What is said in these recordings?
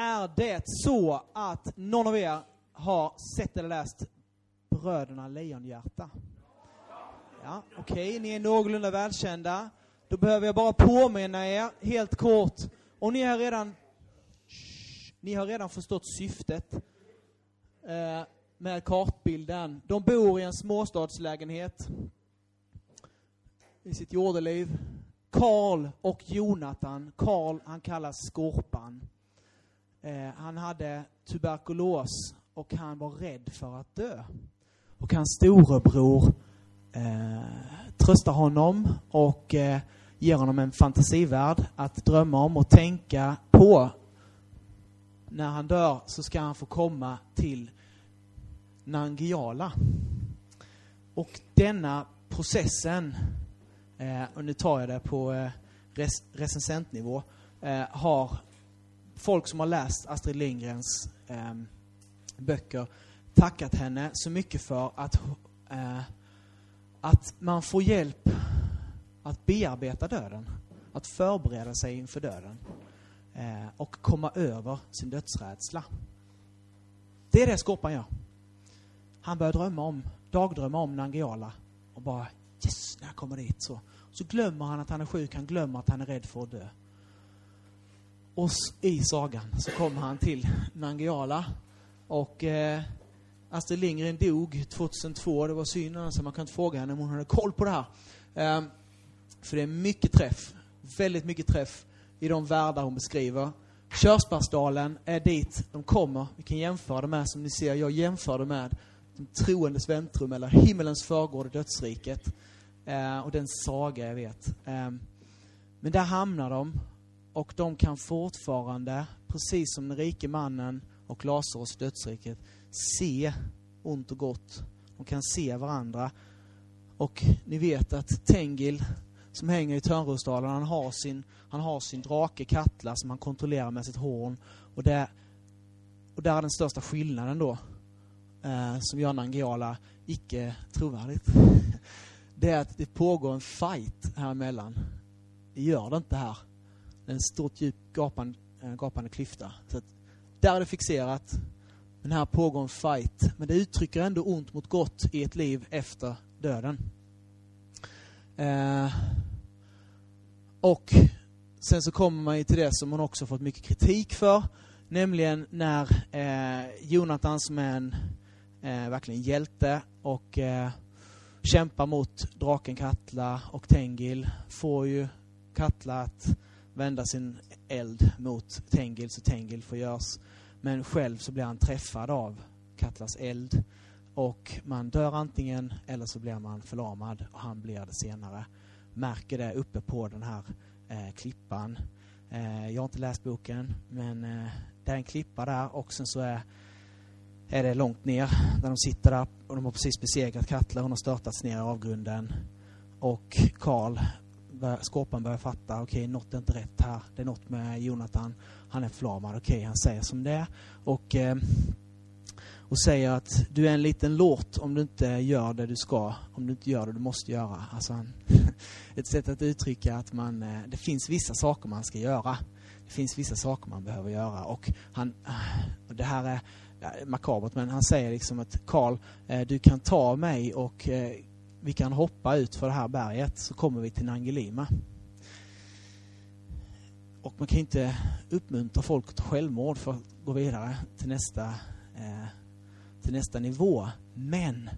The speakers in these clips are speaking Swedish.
är det så att någon av er har sett eller läst Bröderna Lejonhjärta? Ja, okej, ni är någorlunda välkända. Då behöver jag bara påminna er helt kort. Och ni har redan Shh, ni har redan förstått syftet eh, med kartbilden. De bor i en småstadslägenhet i sitt jordeliv. Karl och Jonathan. Karl, han kallas Skorpan. Eh, han hade tuberkulos och han var rädd för att dö. Och hans storebror eh, tröstar honom och eh, ger honom en fantasivärld att drömma om och tänka på. När han dör så ska han få komma till Nangiala. Och denna processen, eh, och nu tar jag det på eh, rec recensentnivå, eh, har folk som har läst Astrid Lindgrens eh, böcker tackat henne så mycket för att, eh, att man får hjälp att bearbeta döden. Att förbereda sig inför döden. Eh, och komma över sin dödsrädsla. Det är det Skorpan gör. Han börjar drömma om, dagdrömma om Nangijala och bara yes, när jag kommer dit så. Så glömmer han att han är sjuk, han glömmer att han är rädd för att dö. Och i sagan så kommer han till Nangiala och eh, Astrid Lindgren dog 2002. Det var synd, alltså man kan inte fråga henne om hon hade koll på det här. Eh, för det är mycket träff, väldigt mycket träff i de världar hon beskriver. Körsbärsdalen är dit de kommer. Vi kan jämföra det med, som ni ser, jag jämför det med de troendes väntrum eller himmelens förgård i dödsriket. Eh, och den saga jag vet. Eh, men där hamnar de och de kan fortfarande, precis som den rike mannen och Lazarus i dödsriket, se ont och gott. De kan se varandra. Och ni vet att Tengil, som hänger i Törnrosdalen, han har sin, han har sin drake Katla som han kontrollerar med sitt horn. Och, det, och där är den största skillnaden då, eh, som gör Nangijala icke trovärdigt. Det är att det pågår en fight här emellan. Det gör det inte här. En stort djup gapande, eh, gapande klyfta. Så att där är det fixerat. Men här pågår en fight. Men det uttrycker ändå ont mot gott i ett liv efter döden. Eh, och sen så kommer man ju till det som hon också fått mycket kritik för. Nämligen när eh, Jonathan som är en eh, verkligen hjälte och eh, kämpar mot draken Katla och Tengil får ju Katla att vända sin eld mot Tengil så Tengil förgörs. Men själv så blir han träffad av Katlas eld och man dör antingen eller så blir man förlamad och han blir det senare. Märker det uppe på den här eh, klippan. Eh, jag har inte läst boken men eh, det är en klippa där och sen så är, är det långt ner där de sitter där och de har precis besegrat Katla. Hon har störtats ner i avgrunden. Och Karl, Skåpan börjar fatta, okej, okay, något är inte rätt här. Det är något med Jonathan. Han är förlamad, okej, okay, han säger som det är. Och eh, och säger att du är en liten lort om du inte gör det du ska, om du inte gör det du måste göra. Alltså ett sätt att uttrycka att man, eh, det finns vissa saker man ska göra. Det finns vissa saker man behöver göra och han, eh, och det här är makabert men han säger liksom att Karl, eh, du kan ta mig och vi kan hoppa ut för det här berget så kommer vi till Nangelima. Och man kan inte uppmuntra folk till självmord för att gå vidare till nästa eh, till nästa nivå. Men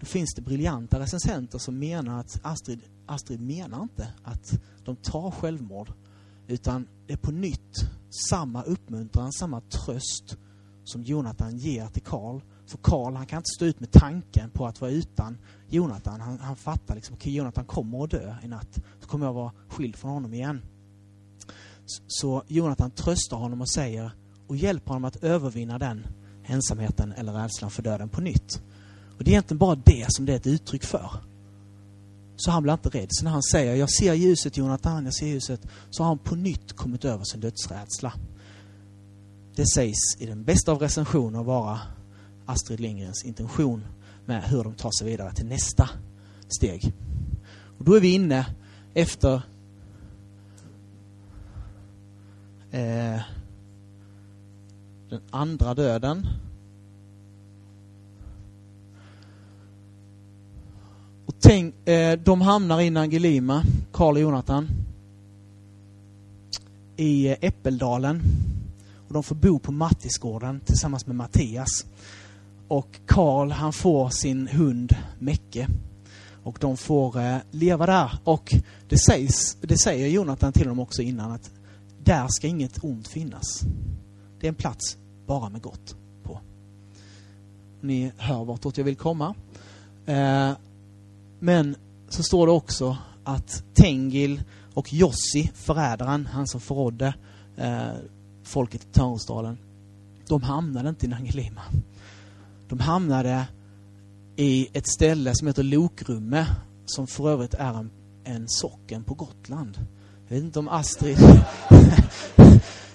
då finns det briljanta recensenter som menar att Astrid, Astrid menar inte att de tar självmord. Utan det är på nytt samma uppmuntran, samma tröst som Jonathan ger till Karl. För Karl han kan inte stå ut med tanken på att vara utan Jonathan. Han, han fattar liksom, okej okay, Jonathan kommer att dö i natt. Så kommer jag vara skild från honom igen. Så, så Jonathan tröstar honom och säger och hjälper honom att övervinna den ensamheten eller rädslan för döden på nytt. Och Det är egentligen bara det som det är ett uttryck för. Så han blir inte rädd. Så när han säger jag ser ljuset Jonathan, jag ser ljuset, så har han på nytt kommit över sin dödsrädsla. Det sägs i den bästa av recensioner vara Astrid Lindgrens intention med hur de tar sig vidare till nästa steg. Och Då är vi inne efter eh, den andra döden. Och tänk, eh, de hamnar i Nangilima, Karl och Jonathan, i eh, Äppeldalen. Och de får bo på Mattisgården tillsammans med Mattias. Och Karl han får sin hund Mecke. Och de får eh, leva där. Och det, sägs, det säger Jonathan till dem också innan att där ska inget ont finnas. Det är en plats bara med gott på. Ni hör vartåt jag vill komma. Eh, men så står det också att Tengil och Jossi, förrädaren, han som förrådde eh, folket i Törnrosdalen, de hamnade inte i Nangelima. De hamnade i ett ställe som heter Lokrumme, som för övrigt är en, en socken på Gotland. Jag vet inte om Astrid...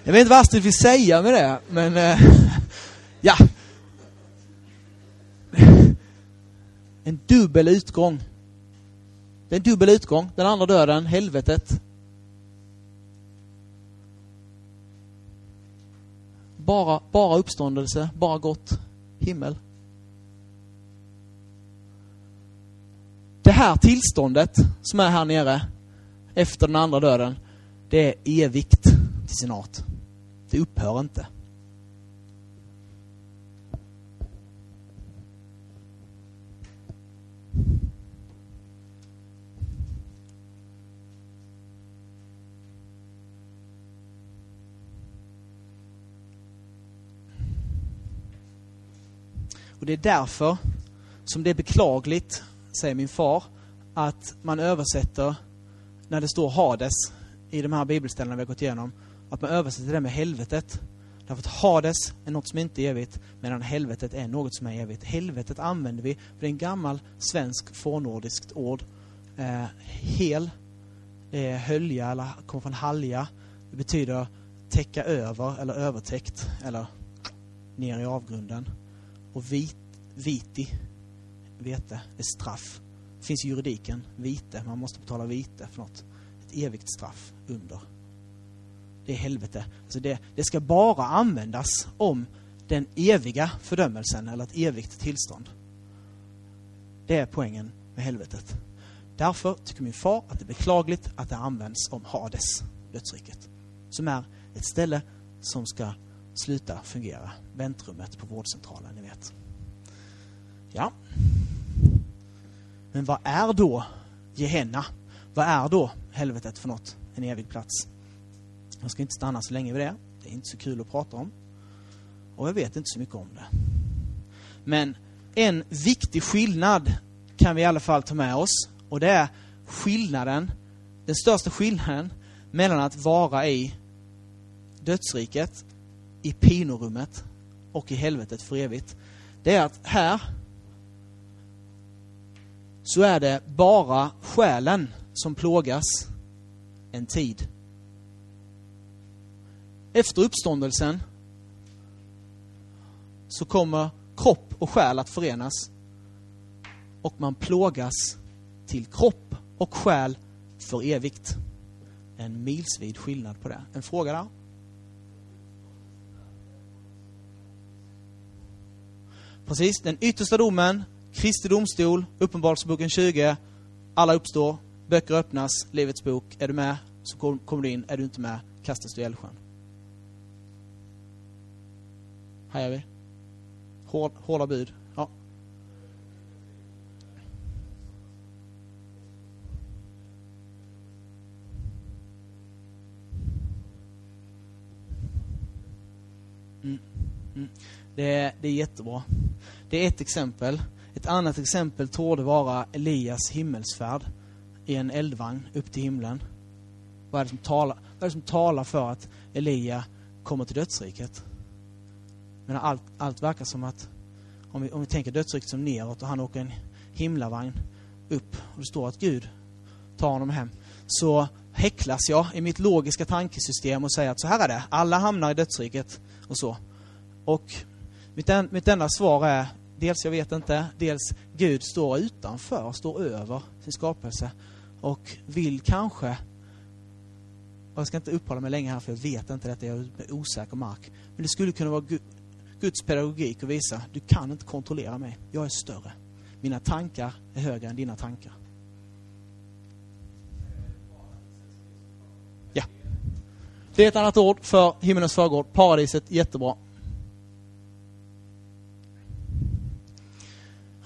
jag vet inte vad Astrid vill säga med det, men... Eh, ja. En dubbel utgång. Det är en dubbel utgång. Den andra döden, helvetet. Bara, bara uppståndelse, bara gott. Himmel. Det här tillståndet som är här nere efter den andra döden, det är evigt till sin art. Det upphör inte. Det är därför som det är beklagligt, säger min far, att man översätter, när det står Hades i de här bibelställena vi har gått igenom, att man översätter det med helvetet. Därför att Hades är något som inte är evigt, medan helvetet är något som är evigt. Helvetet använder vi, för det är en gammal svensk fornnordiskt ord. Eh, hel, eh, hölja, eller kommer från halja. Det betyder täcka över, eller övertäckt, eller ner i avgrunden. Och vit, viti, vete, är straff. Det finns i juridiken, vite, man måste betala vite för något. Ett evigt straff under. Det är helvete. Alltså det, det ska bara användas om den eviga fördömelsen eller ett evigt tillstånd. Det är poängen med helvetet. Därför tycker min far att det är beklagligt att det används om Hades, dödsriket. Som är ett ställe som ska sluta fungera. Väntrummet på vårdcentralen, ni vet. Ja. Men vad är då Gehenna? Vad är då helvetet för något? En evig plats. Jag ska inte stanna så länge vid det. Det är inte så kul att prata om. Och jag vet inte så mycket om det. Men en viktig skillnad kan vi i alla fall ta med oss. Och det är skillnaden, den största skillnaden mellan att vara i dödsriket i pinorummet och i helvetet för evigt, det är att här så är det bara själen som plågas en tid. Efter uppståndelsen så kommer kropp och själ att förenas och man plågas till kropp och själ för evigt. En milsvid skillnad på det. En fråga där? Precis, den yttersta domen, Kristi domstol, Uppenbarelseboken 20. Alla uppstår, böcker öppnas, Livets bok. Är du med så kommer du in, är du inte med kastas du i eldsjön. Här är vi. Hård, hårda bud. Ja. Mm. Mm. Det, det är jättebra. Det är ett exempel. Ett annat exempel torde vara Elias himmelsfärd i en eldvagn upp till himlen. Vad är det som talar, vad är det som talar för att Elia kommer till dödsriket? Men allt, allt verkar som att, om vi, om vi tänker dödsriket som neråt och han åker en himlavagn upp och det står att Gud tar honom hem. Så häcklas jag i mitt logiska tankesystem och säger att så här är det, alla hamnar i dödsriket och så. Och mitt, en, mitt enda svar är dels jag vet inte, dels Gud står utanför, står över sin skapelse och vill kanske jag ska inte uppehålla mig länge här för jag vet inte detta, jag är på osäker mark. Men det skulle kunna vara Guds pedagogik att visa, du kan inte kontrollera mig, jag är större. Mina tankar är högre än dina tankar. Ja. Det är ett annat ord för himmelens förgård, paradiset, jättebra.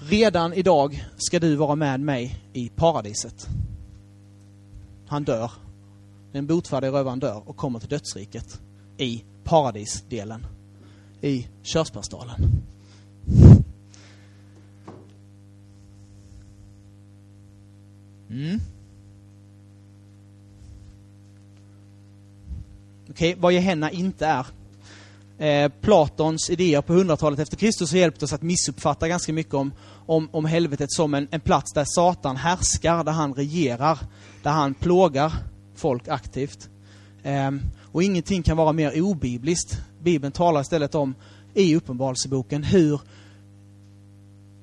Redan idag ska du vara med mig i paradiset. Han dör. Den botfärdige rövaren dör och kommer till dödsriket i paradisdelen. I körsbärsdalen. Mm. Okej, okay, vad Gehenna inte är. Eh, Platons idéer på 100-talet efter Kristus har hjälpt oss att missuppfatta ganska mycket om, om, om helvetet som en, en plats där Satan härskar, där han regerar, där han plågar folk aktivt. Eh, och ingenting kan vara mer obibliskt. Bibeln talar istället om, i Uppenbarelseboken, hur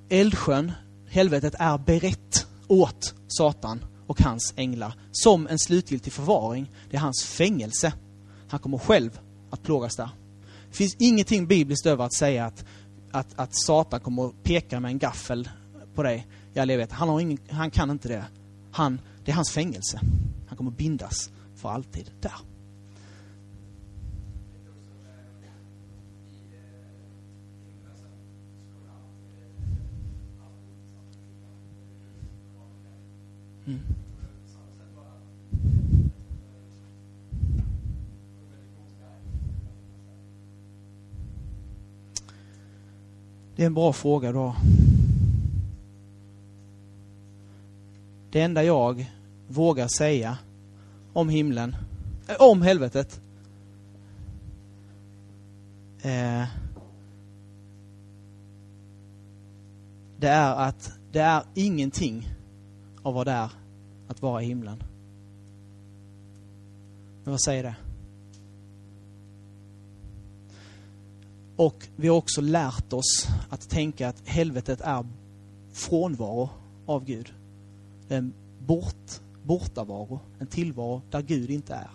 eldsjön, helvetet, är berett åt Satan och hans änglar som en slutgiltig förvaring. Det är hans fängelse. Han kommer själv att plågas där. Det finns ingenting bibliskt över att säga att, att, att Satan kommer att peka med en gaffel på dig i all evighet. Han, har ingen, han kan inte det. Han, det är hans fängelse. Han kommer bindas för alltid där. Mm. Det är en bra fråga då. Det enda jag vågar säga om himlen, äh, om helvetet, eh, det är att det är ingenting av vad det är att vara i himlen. Men vad säger det? Och vi har också lärt oss att tänka att helvetet är frånvaro av Gud. En bort, bortavaro, en tillvaro där Gud inte är.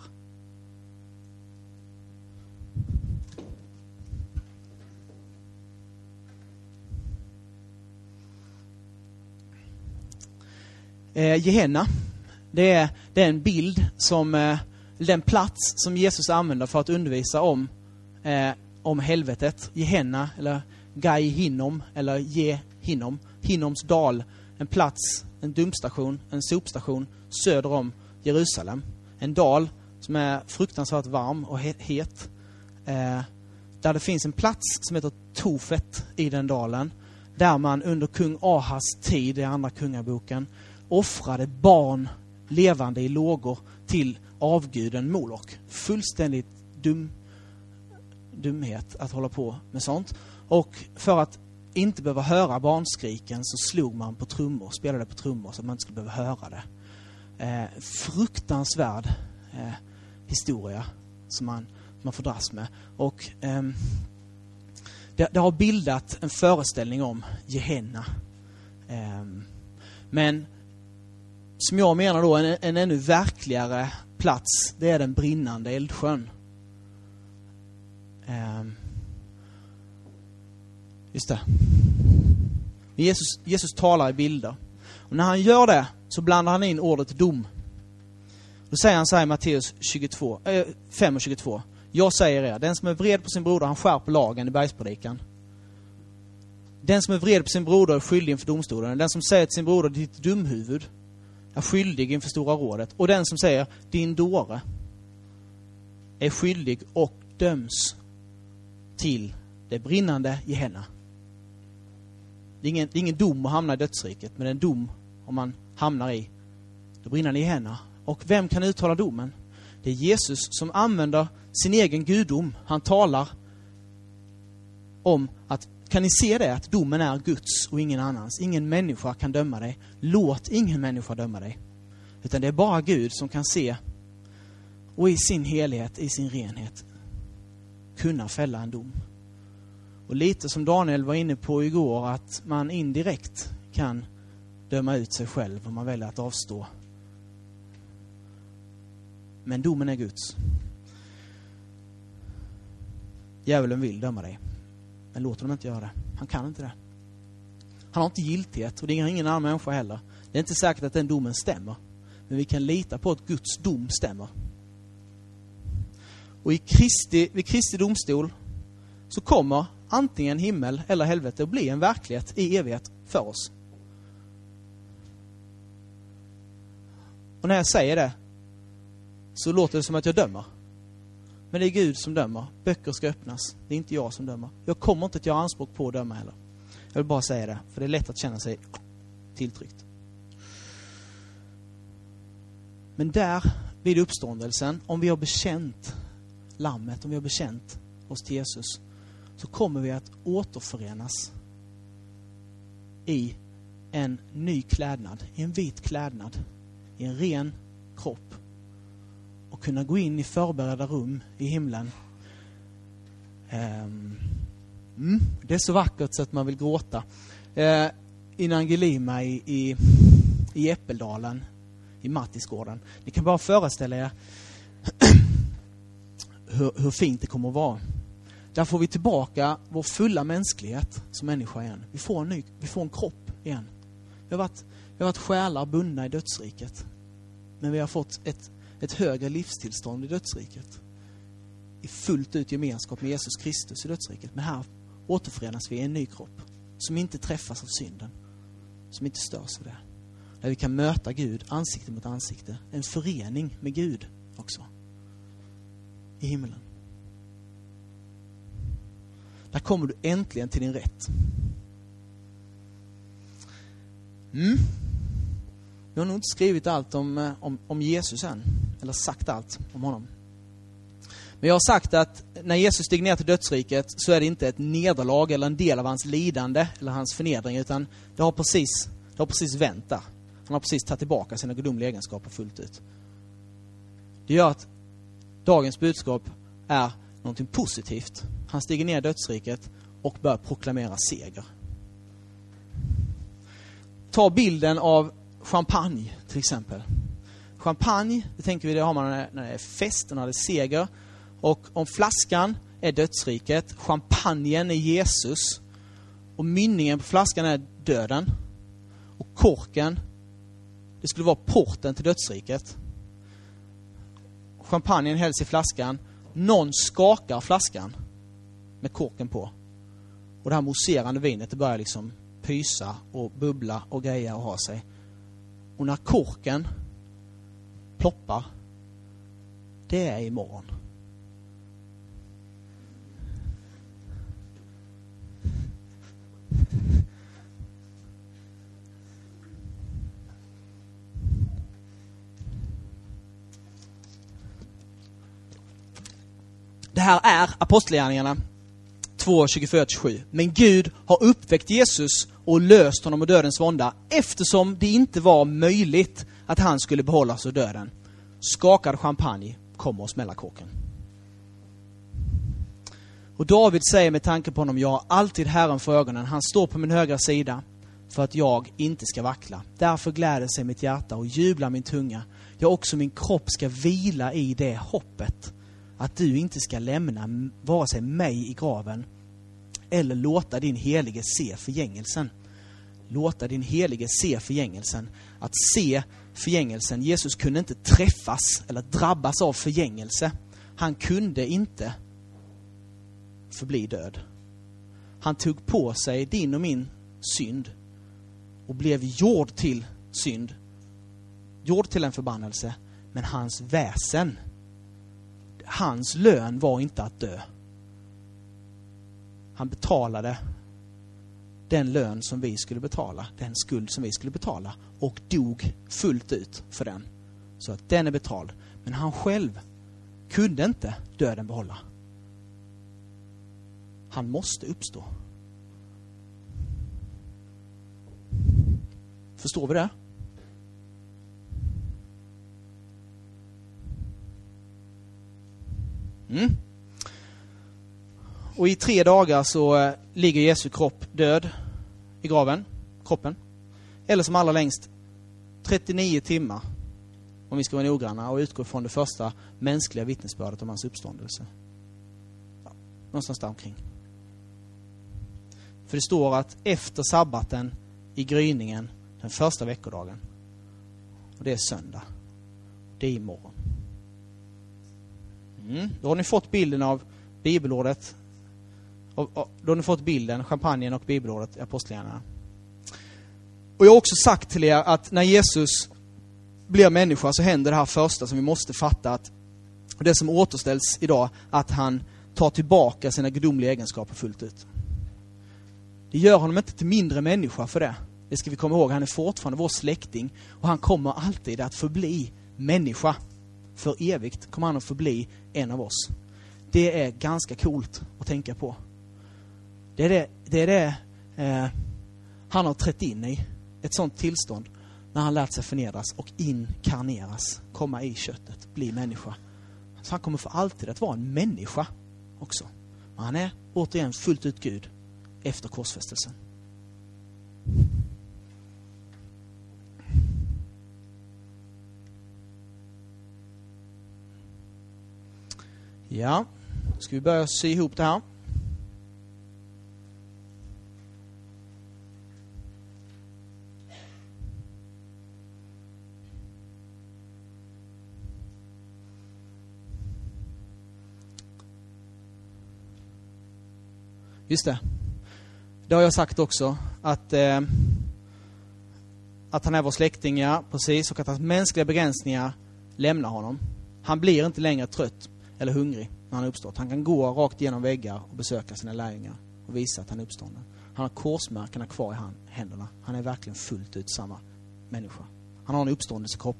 Eh, Gehenna, det är, det är en bild som, eh, den plats som Jesus använder för att undervisa om eh, om helvetet. Gehenna, eller Gai Hinnom, eller Ge Hinnom. Hinnoms dal, en plats, en dumpstation, en sopstation söder om Jerusalem. En dal som är fruktansvärt varm och het. Eh, där det finns en plats som heter Tofet i den dalen. Där man under kung Ahas tid, i andra kungaboken, offrade barn levande i lågor till avguden Molok. Fullständigt dum, dumhet att hålla på med sånt. Och för att inte behöva höra barnskriken så slog man på trummor, spelade på trummor så att man inte skulle behöva höra det. Eh, fruktansvärd eh, historia som man, man får dras med. Och eh, det, det, har bildat en föreställning om Gehenna. Ehm, men som jag menar då, en, en ännu verkligare plats, det är den brinnande eldsjön. Ehm, just det. Jesus, Jesus talar i bilder. Och när han gör det så blandar han in ordet dom. Då säger han så här i Matteus 22, äh, 5 och 22. Jag säger er, den som är vred på sin broder, han skärper lagen i bergspredikan. Den som är vred på sin broder är skyldig inför domstolen. Den som säger till sin broder, ditt dumhuvud, är skyldig inför Stora rådet. Och den som säger, din dåre, är skyldig och döms till det brinnande Gehenna. Det är, ingen, det är ingen dom att hamna i dödsriket, men det är en dom om man hamnar i det brinnande Gehenna. Och vem kan uttala domen? Det är Jesus som använder sin egen gudom. Han talar om att, kan ni se det, att domen är Guds och ingen annans. Ingen människa kan döma dig. Låt ingen människa döma dig. Utan det är bara Gud som kan se och i sin helhet, i sin renhet, kunna fälla en dom. Och lite som Daniel var inne på igår, att man indirekt kan döma ut sig själv om man väljer att avstå. Men domen är Guds. Djävulen vill döma dig. Men låt honom inte göra det. Han kan inte det. Han har inte giltighet och det är ingen annan människa heller. Det är inte säkert att den domen stämmer. Men vi kan lita på att Guds dom stämmer. Och i Kristi, vid Kristi domstol så kommer antingen himmel eller helvete att bli en verklighet i evighet för oss. Och när jag säger det så låter det som att jag dömer. Men det är Gud som dömer. Böcker ska öppnas. Det är inte jag som dömer. Jag kommer inte att göra anspråk på att döma heller. Jag vill bara säga det, för det är lätt att känna sig tilltryckt. Men där, vid uppståndelsen, om vi har bekänt Lammet, om vi har bekänt oss till Jesus, så kommer vi att återförenas i en ny klädnad, i en vit klädnad, i en ren kropp och kunna gå in i förberedda rum i himlen. Ehm, mm, det är så vackert så att man vill gråta. Eh, uh, I Nangilima i, i, i Äppeldalen, i Mattisgården. Ni kan bara föreställa er hur, hur fint det kommer att vara. Där får vi tillbaka vår fulla mänsklighet som människa igen. Vi får en, ny, vi får en kropp igen. Vi har, varit, vi har varit själar bundna i dödsriket. Men vi har fått ett, ett högre livstillstånd i dödsriket. I fullt ut gemenskap med Jesus Kristus i dödsriket. Men här återförenas vi i en ny kropp. Som inte träffas av synden. Som inte störs av det. Där vi kan möta Gud ansikte mot ansikte. En förening med Gud också. I himlen. Där kommer du äntligen till din rätt. Mm. Jag har nog inte skrivit allt om, eh, om, om Jesus än, eller sagt allt om honom. Men jag har sagt att när Jesus steg ner till dödsriket så är det inte ett nederlag eller en del av hans lidande eller hans förnedring, utan det har precis, det har precis vänt där. Han har precis tagit tillbaka sina gudomliga egenskaper fullt ut. Det gör att dagens budskap är någonting positivt. Han stiger ner i dödsriket och börjar proklamera seger. Ta bilden av champagne till exempel. Champagne, det tänker vi, det har man när det är fest när det är seger. Och om flaskan är dödsriket, champagnen är Jesus och mynningen på flaskan är döden. Och korken, det skulle vara porten till dödsriket. Champagnen hälls i flaskan. Någon skakar flaskan med korken på. Och det här mousserande vinet, det börjar liksom pysa och bubbla och greja och ha sig. Och när korken ploppar, det är imorgon. Det här är Apostlagärningarna 2, 24-27. Men Gud har uppväckt Jesus och löst honom ur dödens vånda eftersom det inte var möjligt att han skulle behållas ur döden. Skakad champagne kommer och smälla kåken. Och David säger med tanke på honom, jag har alltid Herren för ögonen. Han står på min högra sida för att jag inte ska vackla. Därför gläder sig mitt hjärta och jublar min tunga. Jag också min kropp ska vila i det hoppet att du inte ska lämna vare sig mig i graven eller låta din helige se förgängelsen. Låta din helige se förgängelsen. Att se förgängelsen. Jesus kunde inte träffas eller drabbas av förgängelse. Han kunde inte förbli död. Han tog på sig din och min synd och blev gjord till synd. Gjord till en förbannelse. Men hans väsen hans lön var inte att dö. Han betalade den lön som vi skulle betala, den skuld som vi skulle betala och dog fullt ut för den. Så att den är betald. Men han själv kunde inte döden behålla. Han måste uppstå. Förstår vi det? Mm. Och i tre dagar så eh, ligger Jesu kropp död i graven, kroppen. Eller som allra längst 39 timmar om vi ska vara noggranna, och utgå från det första mänskliga vittnesbördet om hans uppståndelse. Ja, någonstans där omkring. För det står att efter sabbaten i gryningen, den första veckodagen, och det är söndag, det är imorgon. Mm. Då har ni fått bilden av bibelordet, då har ni fått bilden, champagnen och bibelordet i Apostlagärningarna. Och jag har också sagt till er att när Jesus blir människa så händer det här första som vi måste fatta att det som återställs idag, att han tar tillbaka sina gudomliga egenskaper fullt ut. Det gör honom inte till mindre människa för det. Det ska vi komma ihåg. Han är fortfarande vår släkting och han kommer alltid att förbli människa. För evigt kommer han att förbli en av oss. Det är ganska coolt att tänka på. Det är det, det, är det eh, han har trätt in i. Ett sånt tillstånd när han lärt sig förnedras och inkarneras, komma i köttet, bli människa. Så han kommer för alltid att vara en människa också. Men han är återigen fullt ut Gud efter korsfästelsen. Ja, ska vi börja sy ihop det här. Just det. Det har jag sagt också, att, eh, att han är vår släkting, ja, precis, och att hans mänskliga begränsningar lämnar honom. Han blir inte längre trött eller hungrig när han har uppstått. Han kan gå rakt genom väggar och besöka sina lärjungar och visa att han är uppstånden. Han har korsmärkena kvar i händerna. Han är verkligen fullt ut samma människa. Han har en uppståndelsekropp.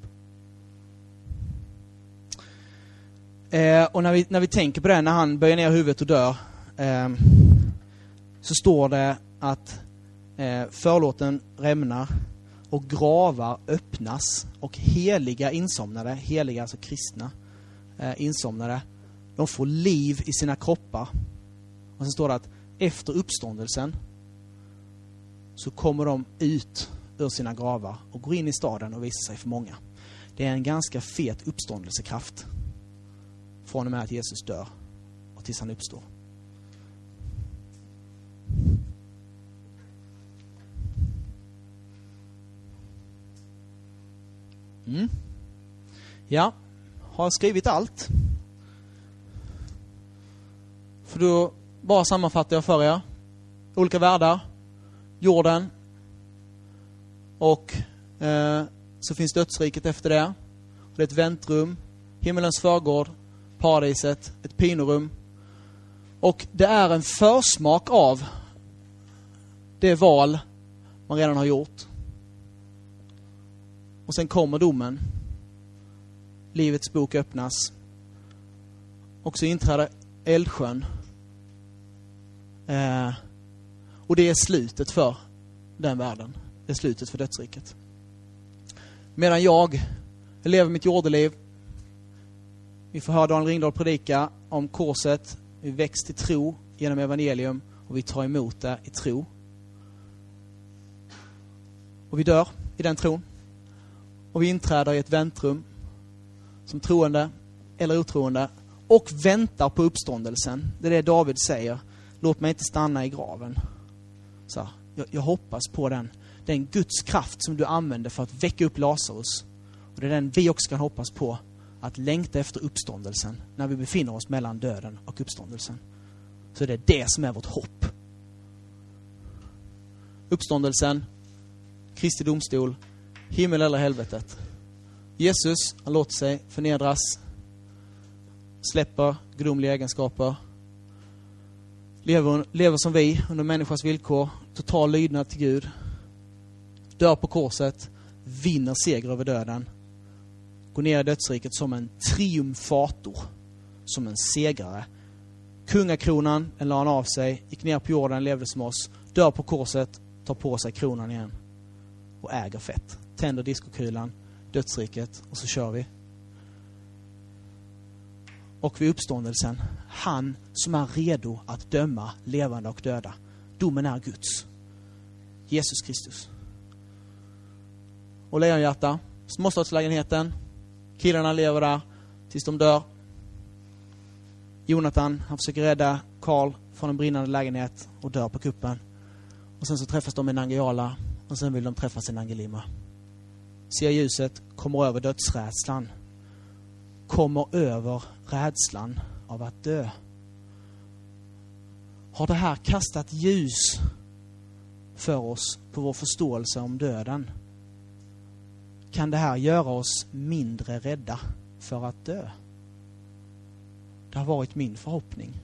Eh, och när vi, när vi tänker på det, när han böjer ner huvudet och dör, eh, så står det att eh, förlåten rämnar och gravar öppnas och heliga insomnade, heliga alltså kristna Eh, insomnade, de får liv i sina kroppar. Och sen står det att efter uppståndelsen så kommer de ut ur sina gravar och går in i staden och visar sig för många. Det är en ganska fet uppståndelsekraft från och med att Jesus dör och tills han uppstår. Mm. Ja, har skrivit allt. För då bara sammanfattar jag för er. Olika världar, jorden och eh, så finns dödsriket efter det. Det är ett väntrum, himmelens förgård, paradiset, ett pinorum. Och det är en försmak av det val man redan har gjort. Och sen kommer domen. Livets bok öppnas. Och så inträder eldsjön. Eh, och det är slutet för den världen. Det är slutet för dödsriket. Medan jag lever mitt jordeliv. Vi får höra Daniel Ringdahl predika om korset. Vi väcks till tro genom evangelium och vi tar emot det i tro. Och vi dör i den tron. Och vi inträder i ett väntrum som troende eller otroende och väntar på uppståndelsen. Det är det David säger. Låt mig inte stanna i graven. Så, jag, jag hoppas på den, den Guds kraft som du använder för att väcka upp Lazarus. Och det är den vi också kan hoppas på, att längta efter uppståndelsen när vi befinner oss mellan döden och uppståndelsen. Så det är det som är vårt hopp. Uppståndelsen, Kristi domstol, himmel eller helvetet. Jesus, han låter sig förnedras, släpper gudomliga egenskaper, lever, lever som vi under människans villkor, total lydnad till Gud, dör på korset, vinner seger över döden, går ner i dödsriket som en triumfator, som en segrare. Kungakronan, den la han av sig, gick ner på jorden, levde som oss, dör på korset, tar på sig kronan igen och äger fett. Tänder diskokulan, dödsriket och så kör vi. Och vid uppståndelsen, han som är redo att döma levande och döda. Domen är Guds. Jesus Kristus. Och Lejonhjärta, småstadslägenheten, Killarna lever där tills de dör. Jonathan, han försöker rädda Karl från en brinnande lägenhet och dör på kuppen. Och sen så träffas de i Nangijala och sen vill de träffas i Nangelima. Ser ljuset, kommer över dödsrädslan. Kommer över rädslan av att dö. Har det här kastat ljus för oss på vår förståelse om döden? Kan det här göra oss mindre rädda för att dö? Det har varit min förhoppning.